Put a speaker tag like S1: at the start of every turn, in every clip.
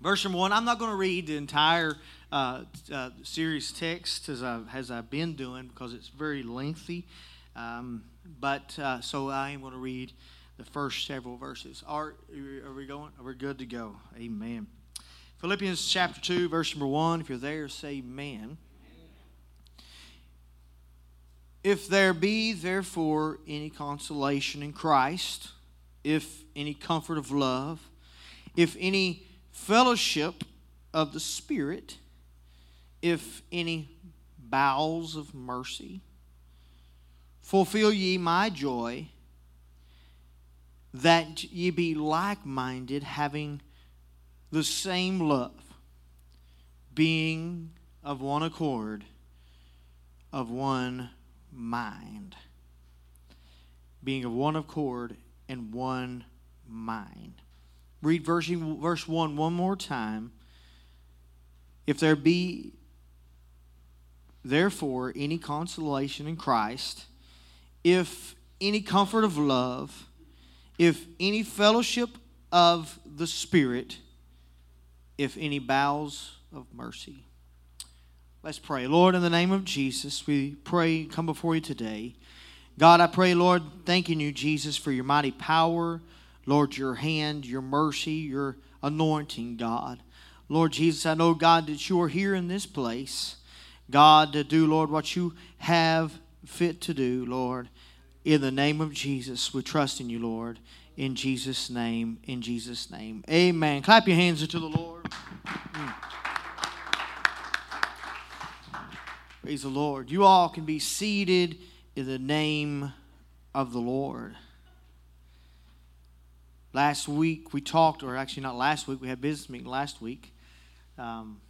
S1: Verse number one, I'm not going to read the entire uh, uh, series text as I've, as I've been doing because it's very lengthy. Um, but uh, so I am going to read the first several verses. Are, are we going? Are we good to go? Amen. Philippians chapter 2, verse number 1. If you're there, say amen. If there be therefore any consolation in Christ, if any comfort of love, if any fellowship of the Spirit, if any bowels of mercy, fulfill ye my joy, that ye be like minded, having the same love, being of one accord, of one mind. Being of one accord and one mind. Read verse, verse 1 one more time. If there be therefore any consolation in Christ, if any comfort of love, if any fellowship of the Spirit, if any bowels of mercy. Let's pray. Lord, in the name of Jesus, we pray, come before you today. God, I pray, Lord, thanking you, Jesus, for your mighty power, Lord, your hand, your mercy, your anointing, God. Lord Jesus, I know, God, that you are here in this place. God, to do, Lord, what you have fit to do, Lord. In the name of Jesus, we trust in you, Lord. In Jesus' name, in Jesus' name. Amen. Clap your hands to the Lord. Praise the Lord. You all can be seated in the name of the Lord. Last week we talked, or actually not last week, we had business meeting last week. Um,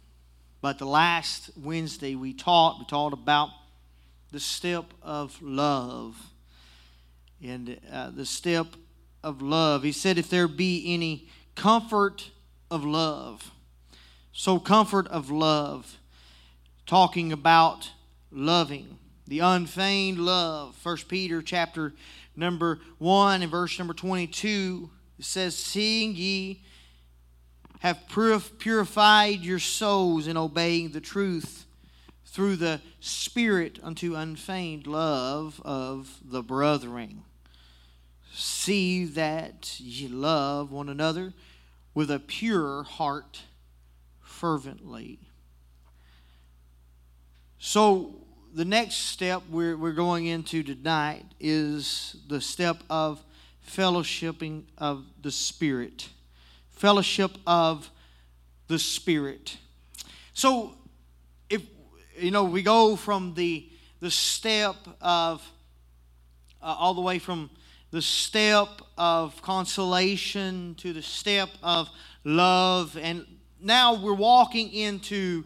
S1: but the last Wednesday we taught, we taught about the step of love. And uh, the step of love. He said, if there be any comfort of love. So, comfort of love talking about loving the unfeigned love First peter chapter number 1 and verse number 22 it says seeing ye have purified your souls in obeying the truth through the spirit unto unfeigned love of the brethren. See that ye love one another with a pure heart fervently. So, the next step we're, we're going into tonight is the step of fellowshipping of the Spirit. Fellowship of the Spirit. So, if you know, we go from the the step of uh, all the way from the step of consolation to the step of love, and now we're walking into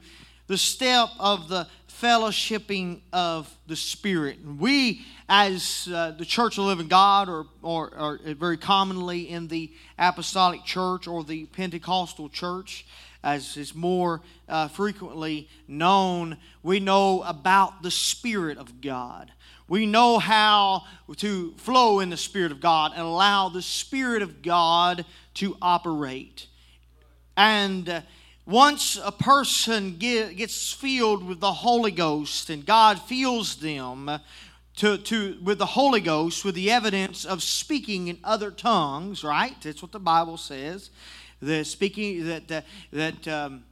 S1: the step of the fellowshipping of the Spirit. And we, as uh, the Church of Living God, or, or, or, very commonly in the Apostolic Church or the Pentecostal Church, as is more uh, frequently known, we know about the Spirit of God. We know how to flow in the Spirit of God and allow the Spirit of God to operate. And uh, once a person get, gets filled with the Holy Ghost and God fills them to, to, with the Holy Ghost with the evidence of speaking in other tongues, right? That's what the Bible says. The speaking that, that, that um,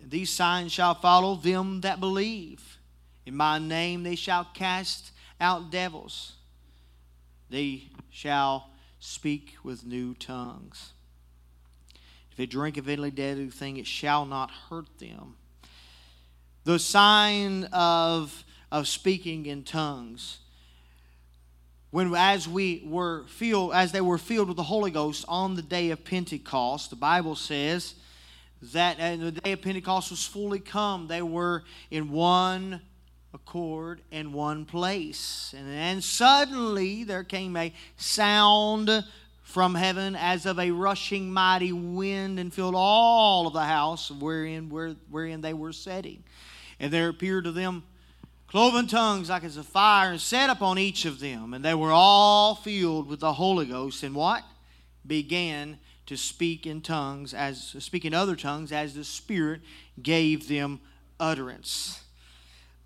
S1: these signs shall follow them that believe. In my name they shall cast out devils. They shall speak with new tongues. They drink of any deadly thing, it shall not hurt them. The sign of, of speaking in tongues. When as we were filled, as they were filled with the Holy Ghost on the day of Pentecost, the Bible says that and the day of Pentecost was fully come. They were in one accord in one place. And then suddenly there came a sound from heaven as of a rushing mighty wind and filled all of the house wherein, where, wherein they were sitting. And there appeared to them cloven tongues like as a fire and set upon each of them. And they were all filled with the Holy Ghost and what? Began to to speak in tongues as speak in other tongues as the Spirit gave them utterance.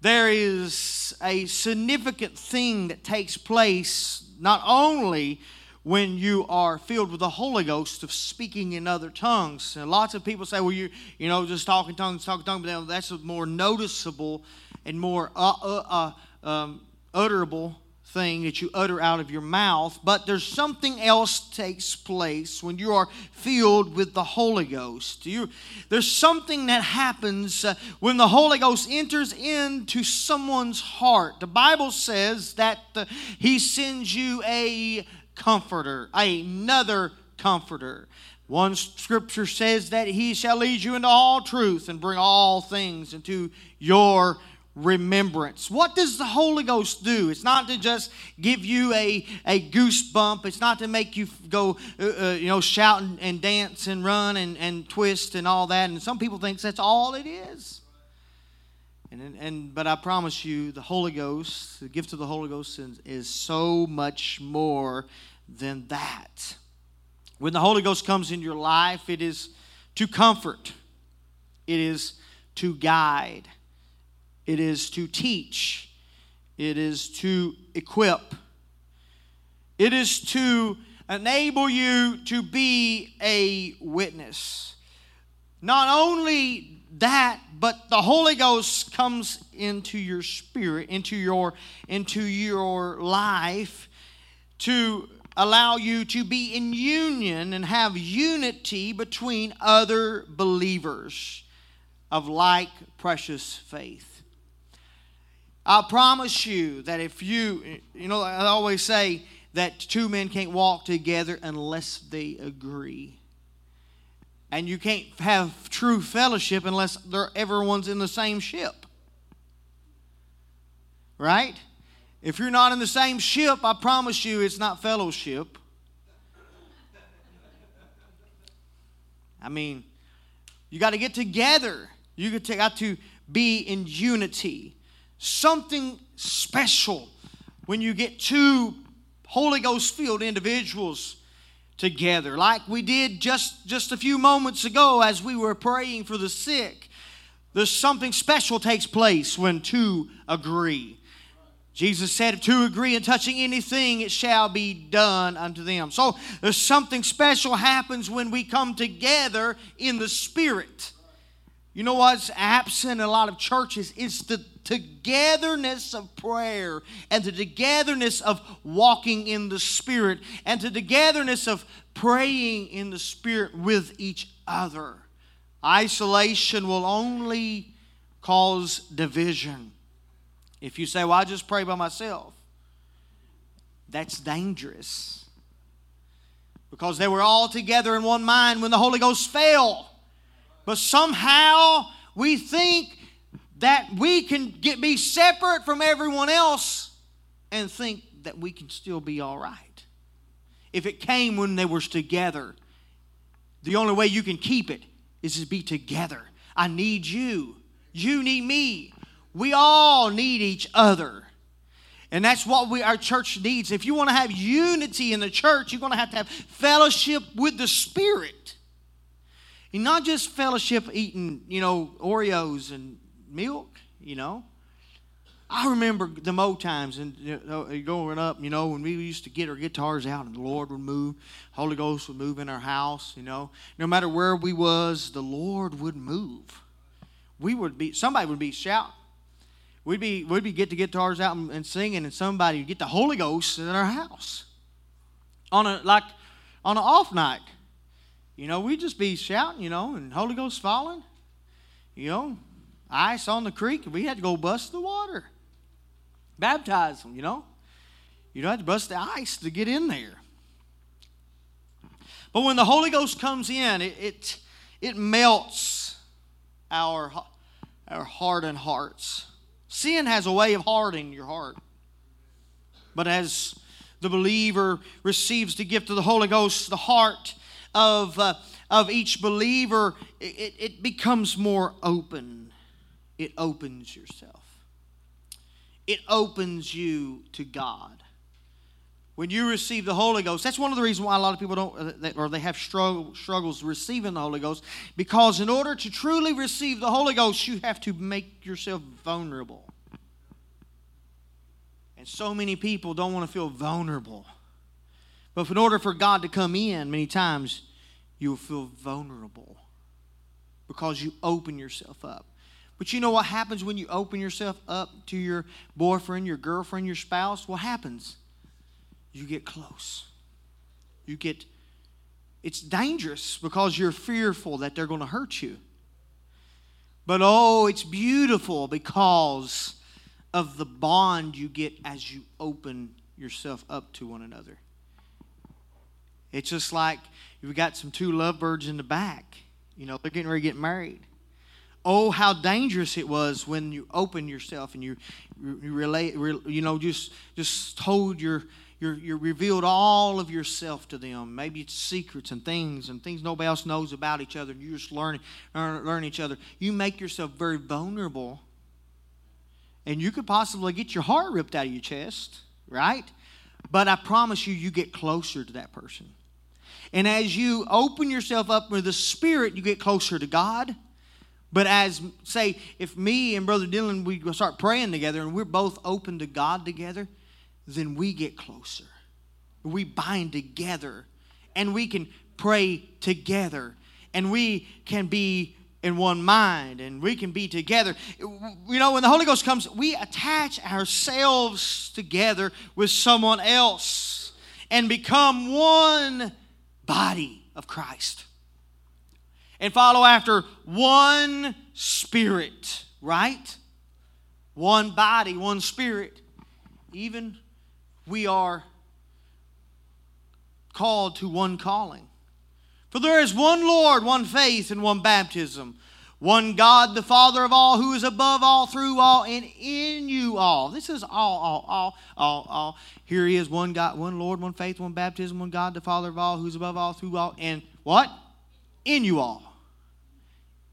S1: There is a significant thing that takes place not only when you are filled with the Holy Ghost of speaking in other tongues. And lots of people say, well, you you know, just talking tongues, talking tongues, but that's a more noticeable and more uh, uh, uh, um, utterable thing that you utter out of your mouth, but there's something else takes place when you are filled with the Holy Ghost. You, there's something that happens uh, when the Holy Ghost enters into someone's heart. The Bible says that uh, He sends you a comforter, another comforter. One scripture says that He shall lead you into all truth and bring all things into your remembrance. What does the Holy Ghost do? It's not to just give you a, a goosebump. It's not to make you go, uh, uh, you know, shout and, and, dance and run and, and twist and all that. And some people think that's all it is. And, and but I promise you, the Holy Ghost, the gift of the Holy Ghost, is, is so much more than that. When the Holy Ghost comes in your life, it is to comfort. It is to guide it is to teach, it is to equip, it is to enable you to be a witness. Not only that, but the Holy Ghost comes into your spirit, into your into your life to allow you to be in union and have unity between other believers of like precious faith. I promise you that if you, you know, I always say that two men can't walk together unless they agree. And you can't have true fellowship unless everyone's in the same ship. Right? If you're not in the same ship, I promise you it's not fellowship. I mean, you got to get together. You got to be in unity something special when you get two Holy Ghost filled individuals together, like we did just, just a few moments ago as we were praying for the sick. There's something special takes place when two agree. Jesus said, If two agree in touching anything, it shall be done unto them. So there's something special happens when we come together in the Spirit. You know what's absent in a lot of churches? It's the togetherness of prayer and the togetherness of walking in the Spirit and the togetherness of praying in the Spirit with each other. Isolation will only cause division. If you say, Well, I just pray by myself, that's dangerous. Because they were all together in one mind when the Holy Ghost fell. But somehow we think that we can get be separate from everyone else and think that we can still be all right. If it came when they were together, the only way you can keep it is to be together. I need you. You need me. We all need each other. And that's what we, our church needs. If you want to have unity in the church, you're going to have to have fellowship with the Spirit. And not just fellowship eating, you know, Oreos and milk, you know. I remember the old times and you know, growing up, you know, when we used to get our guitars out and the Lord would move, Holy Ghost would move in our house, you know. No matter where we was, the Lord would move. We would be somebody would be shouting. We'd be we'd be get the guitars out and, and singing, and somebody would get the Holy Ghost in our house on a like on an off night. You know, we'd just be shouting, you know, and Holy Ghost falling. You know, ice on the creek, we had to go bust the water. Baptize them, you know. You don't have to bust the ice to get in there. But when the Holy Ghost comes in, it, it, it melts our, our hardened hearts. Sin has a way of hardening your heart. But as the believer receives the gift of the Holy Ghost, the heart of, uh, of each believer, it, it becomes more open. It opens yourself, it opens you to God. when you receive the Holy Ghost, that's one of the reasons why a lot of people don't, uh, or they have struggle, struggles receiving the Holy Ghost, because in order to truly receive the Holy Ghost, you have to make yourself vulnerable. And so many people don't want to feel vulnerable. But in order for God to come in, many times you will feel vulnerable because you open yourself up. But you know what happens when you open yourself up to your boyfriend, your girlfriend, your spouse? What happens? you get close. You get, it's dangerous because you're fearful that they're going to hurt you. But oh, it's beautiful because of the bond you get as you open yourself up to one another. It's just like you've got some two lovebirds in the back. You know, they're getting ready to get married. Oh, how dangerous it was when you open yourself and you, you relate, you know, just just told your you're, you're revealed all of yourself to them. Maybe it's secrets and things and things nobody else knows about each other. You just learn, learn, learn each other. You make yourself very vulnerable. And you could possibly get your heart ripped out of your chest, right? But I promise you, you get closer to that person. And as you open yourself up with the Spirit, you get closer to God. But as, say, if me and Brother Dylan, we start praying together and we're both open to God together, then we get closer. We bind together and we can pray together and we can be in one mind and we can be together. You know, when the Holy Ghost comes, we attach ourselves together with someone else and become one body of Christ and follow after one spirit, right? One body, one spirit. Even we are called to one calling. For there is one Lord, one faith, and one baptism, one God, the Father of all, who is above all, through all, and in you all. This is all, all, all, all, all. Here he is, one God, one Lord, one faith, one baptism, one God, the Father of all, who's above all, through all, and what? In you all.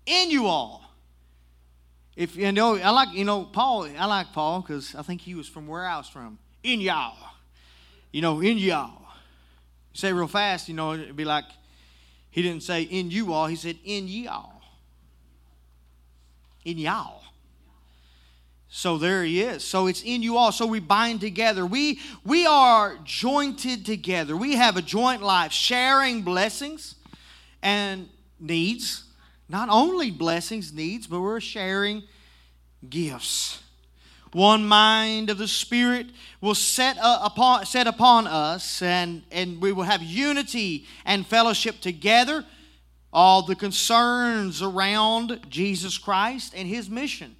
S1: In you all. If you know, I like you know Paul. I like Paul because I think he was from where I was from in y'all. You know, in y'all. You say real fast, you know, it'd be like he didn't say in you all, he said in y'all. In y'all. So there he is. So it's in you all. So we bind together. We we are jointed together. We have a joint life, sharing blessings and needs. Not only blessings, needs, but we're sharing gifts one mind of the Spirit will set, upon, set upon us, and, and we will have unity and fellowship together, all the concerns around Jesus Christ and His mission.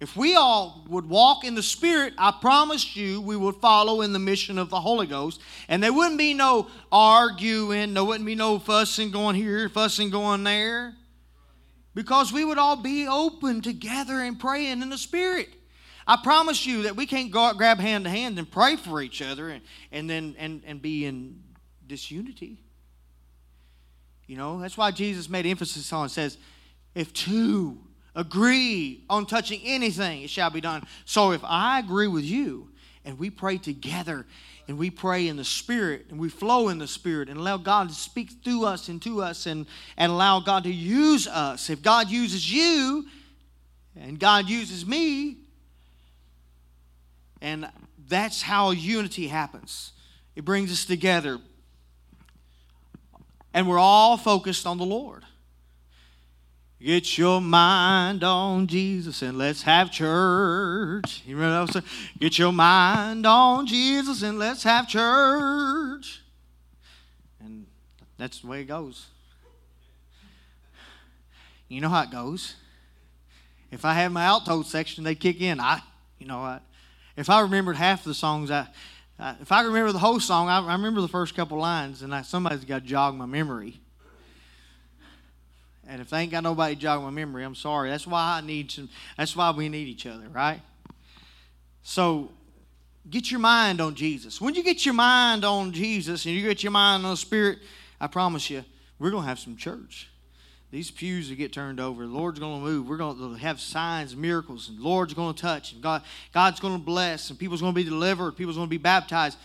S1: If we all would walk in the Spirit, I promise you we would follow in the mission of the Holy Ghost. And there wouldn't be no arguing, there wouldn't be no fussing going here, fussing going there. Because we would all be open together and praying in the Spirit. I promise you that we can't go out, grab hand to hand and pray for each other and, and then and, and be in disunity. You know, that's why Jesus made emphasis on says, if two agree on touching anything, it shall be done. So if I agree with you and we pray together and we pray in the Spirit and we flow in the Spirit and allow God to speak through us and to us and, and allow God to use us. If God uses you and God uses me, and that's how unity happens. It brings us together. And we're all focused on the Lord. Get your mind on Jesus and let's have church. You remember that? Get your mind on Jesus and let's have church. And that's the way it goes. You know how it goes. If I have my alto section, they kick in. I, you know what? if I remembered half the songs, I, I if I remember the whole song, I, I remember the first couple lines, and I, somebody's got to jog my memory. And if they ain't got nobody to jog my memory, I'm sorry. That's why I need some. That's why we need each other, right? So, get your mind on Jesus. When you get your mind on Jesus and you get your mind on the Spirit, I promise you, we're gonna have some church. These pews will get turned over. The Lord's going to move. We're going to have signs miracles, and the Lord's going to touch, and God, God's going to bless, and people's going to be delivered, people's going to be baptized.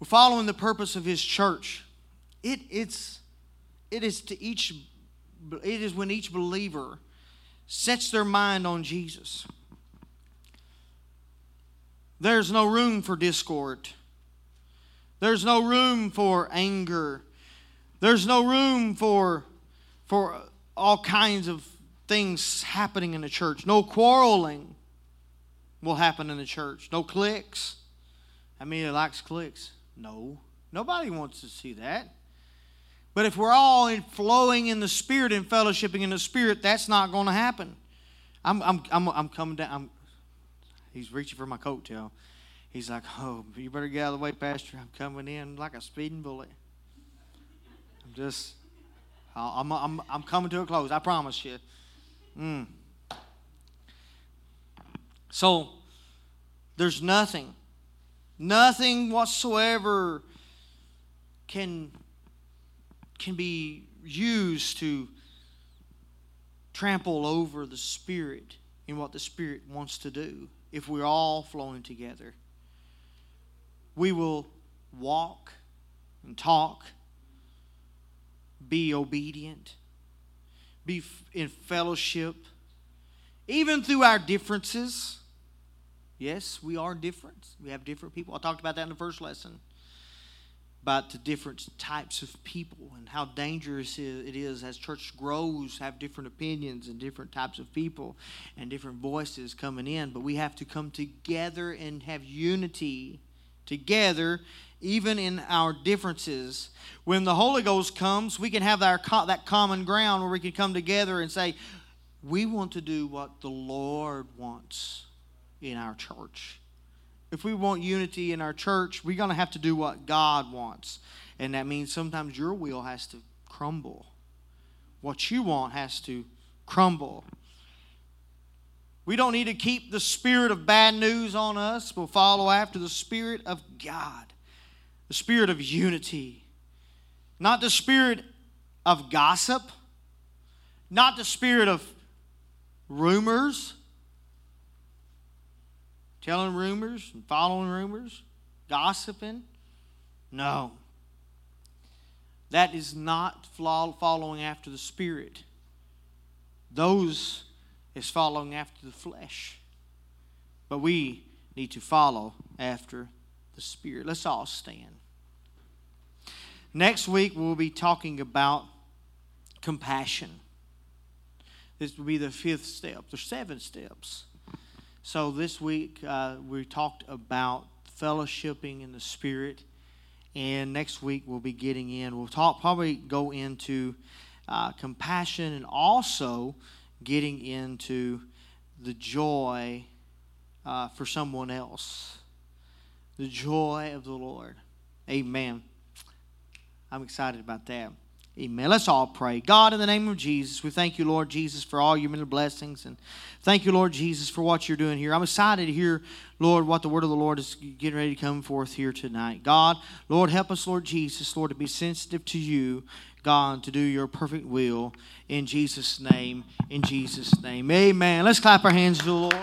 S1: We're following the purpose of His church. It, it's, it is to each, it is when each believer sets their mind on Jesus. There's no room for discord. There's no room for anger. There's no room for, for all kinds of things happening in the church. No quarreling will happen in the church. No cliques. I mean, it likes cliques. No. Nobody wants to see that. But if we're all in flowing in the Spirit and fellowshipping in the Spirit, that's not going to happen. I'm, I'm, I'm, I'm coming down. I'm, he's reaching for my coattail. He's like, Oh, you better get out of the way, Pastor. I'm coming in like a speeding bullet. I'm just, I'm, I'm, I'm coming to a close. I promise you. Mm. So, there's nothing, nothing whatsoever can, can be used to trample over the Spirit in what the Spirit wants to do if we're all flowing together. We will walk and talk, be obedient, be in fellowship, even through our differences. Yes, we are different. We have different people. I talked about that in the first lesson about the different types of people and how dangerous it is as church grows have different opinions and different types of people and different voices coming in. But we have to come together and have unity together even in our differences. When the holy ghost comes we can have our, that common ground where we can come together and say we want to do what the lord wants in our church if we want unity in our church, we're going to have to do what God wants. And that means sometimes your will has to crumble. What you want has to crumble. We don't need to keep the spirit of bad news on us. We'll follow after the spirit of God, the spirit of unity, not the spirit of gossip, not the spirit of rumors, telling rumors and following rumors, gossiping. No. That is not following after the Spirit. Those is following after the flesh. But we need to follow after the Spirit. Let's all stand. Next week, we'll be talking about compassion. This will be the fifth step. There's seven steps. So this week uh, we talked about fellowshipping in the Spirit, and next week we'll be getting in. We'll talk probably go into uh, compassion and also getting into the joy uh, for someone else. The joy of the Lord. Amen. I'm excited about that. Amen. Let's all pray. God, in the name of Jesus, we thank you, Lord Jesus, for all your many blessings. And thank you, Lord Jesus, for what you're doing here. I'm excited to hear, Lord, what the word of the Lord is getting ready to come forth here tonight. God, Lord, help us, Lord Jesus, Lord, to be sensitive to you, God, to do your perfect will. In Jesus' name, in Jesus' name. Amen. Let's clap our hands to the Lord.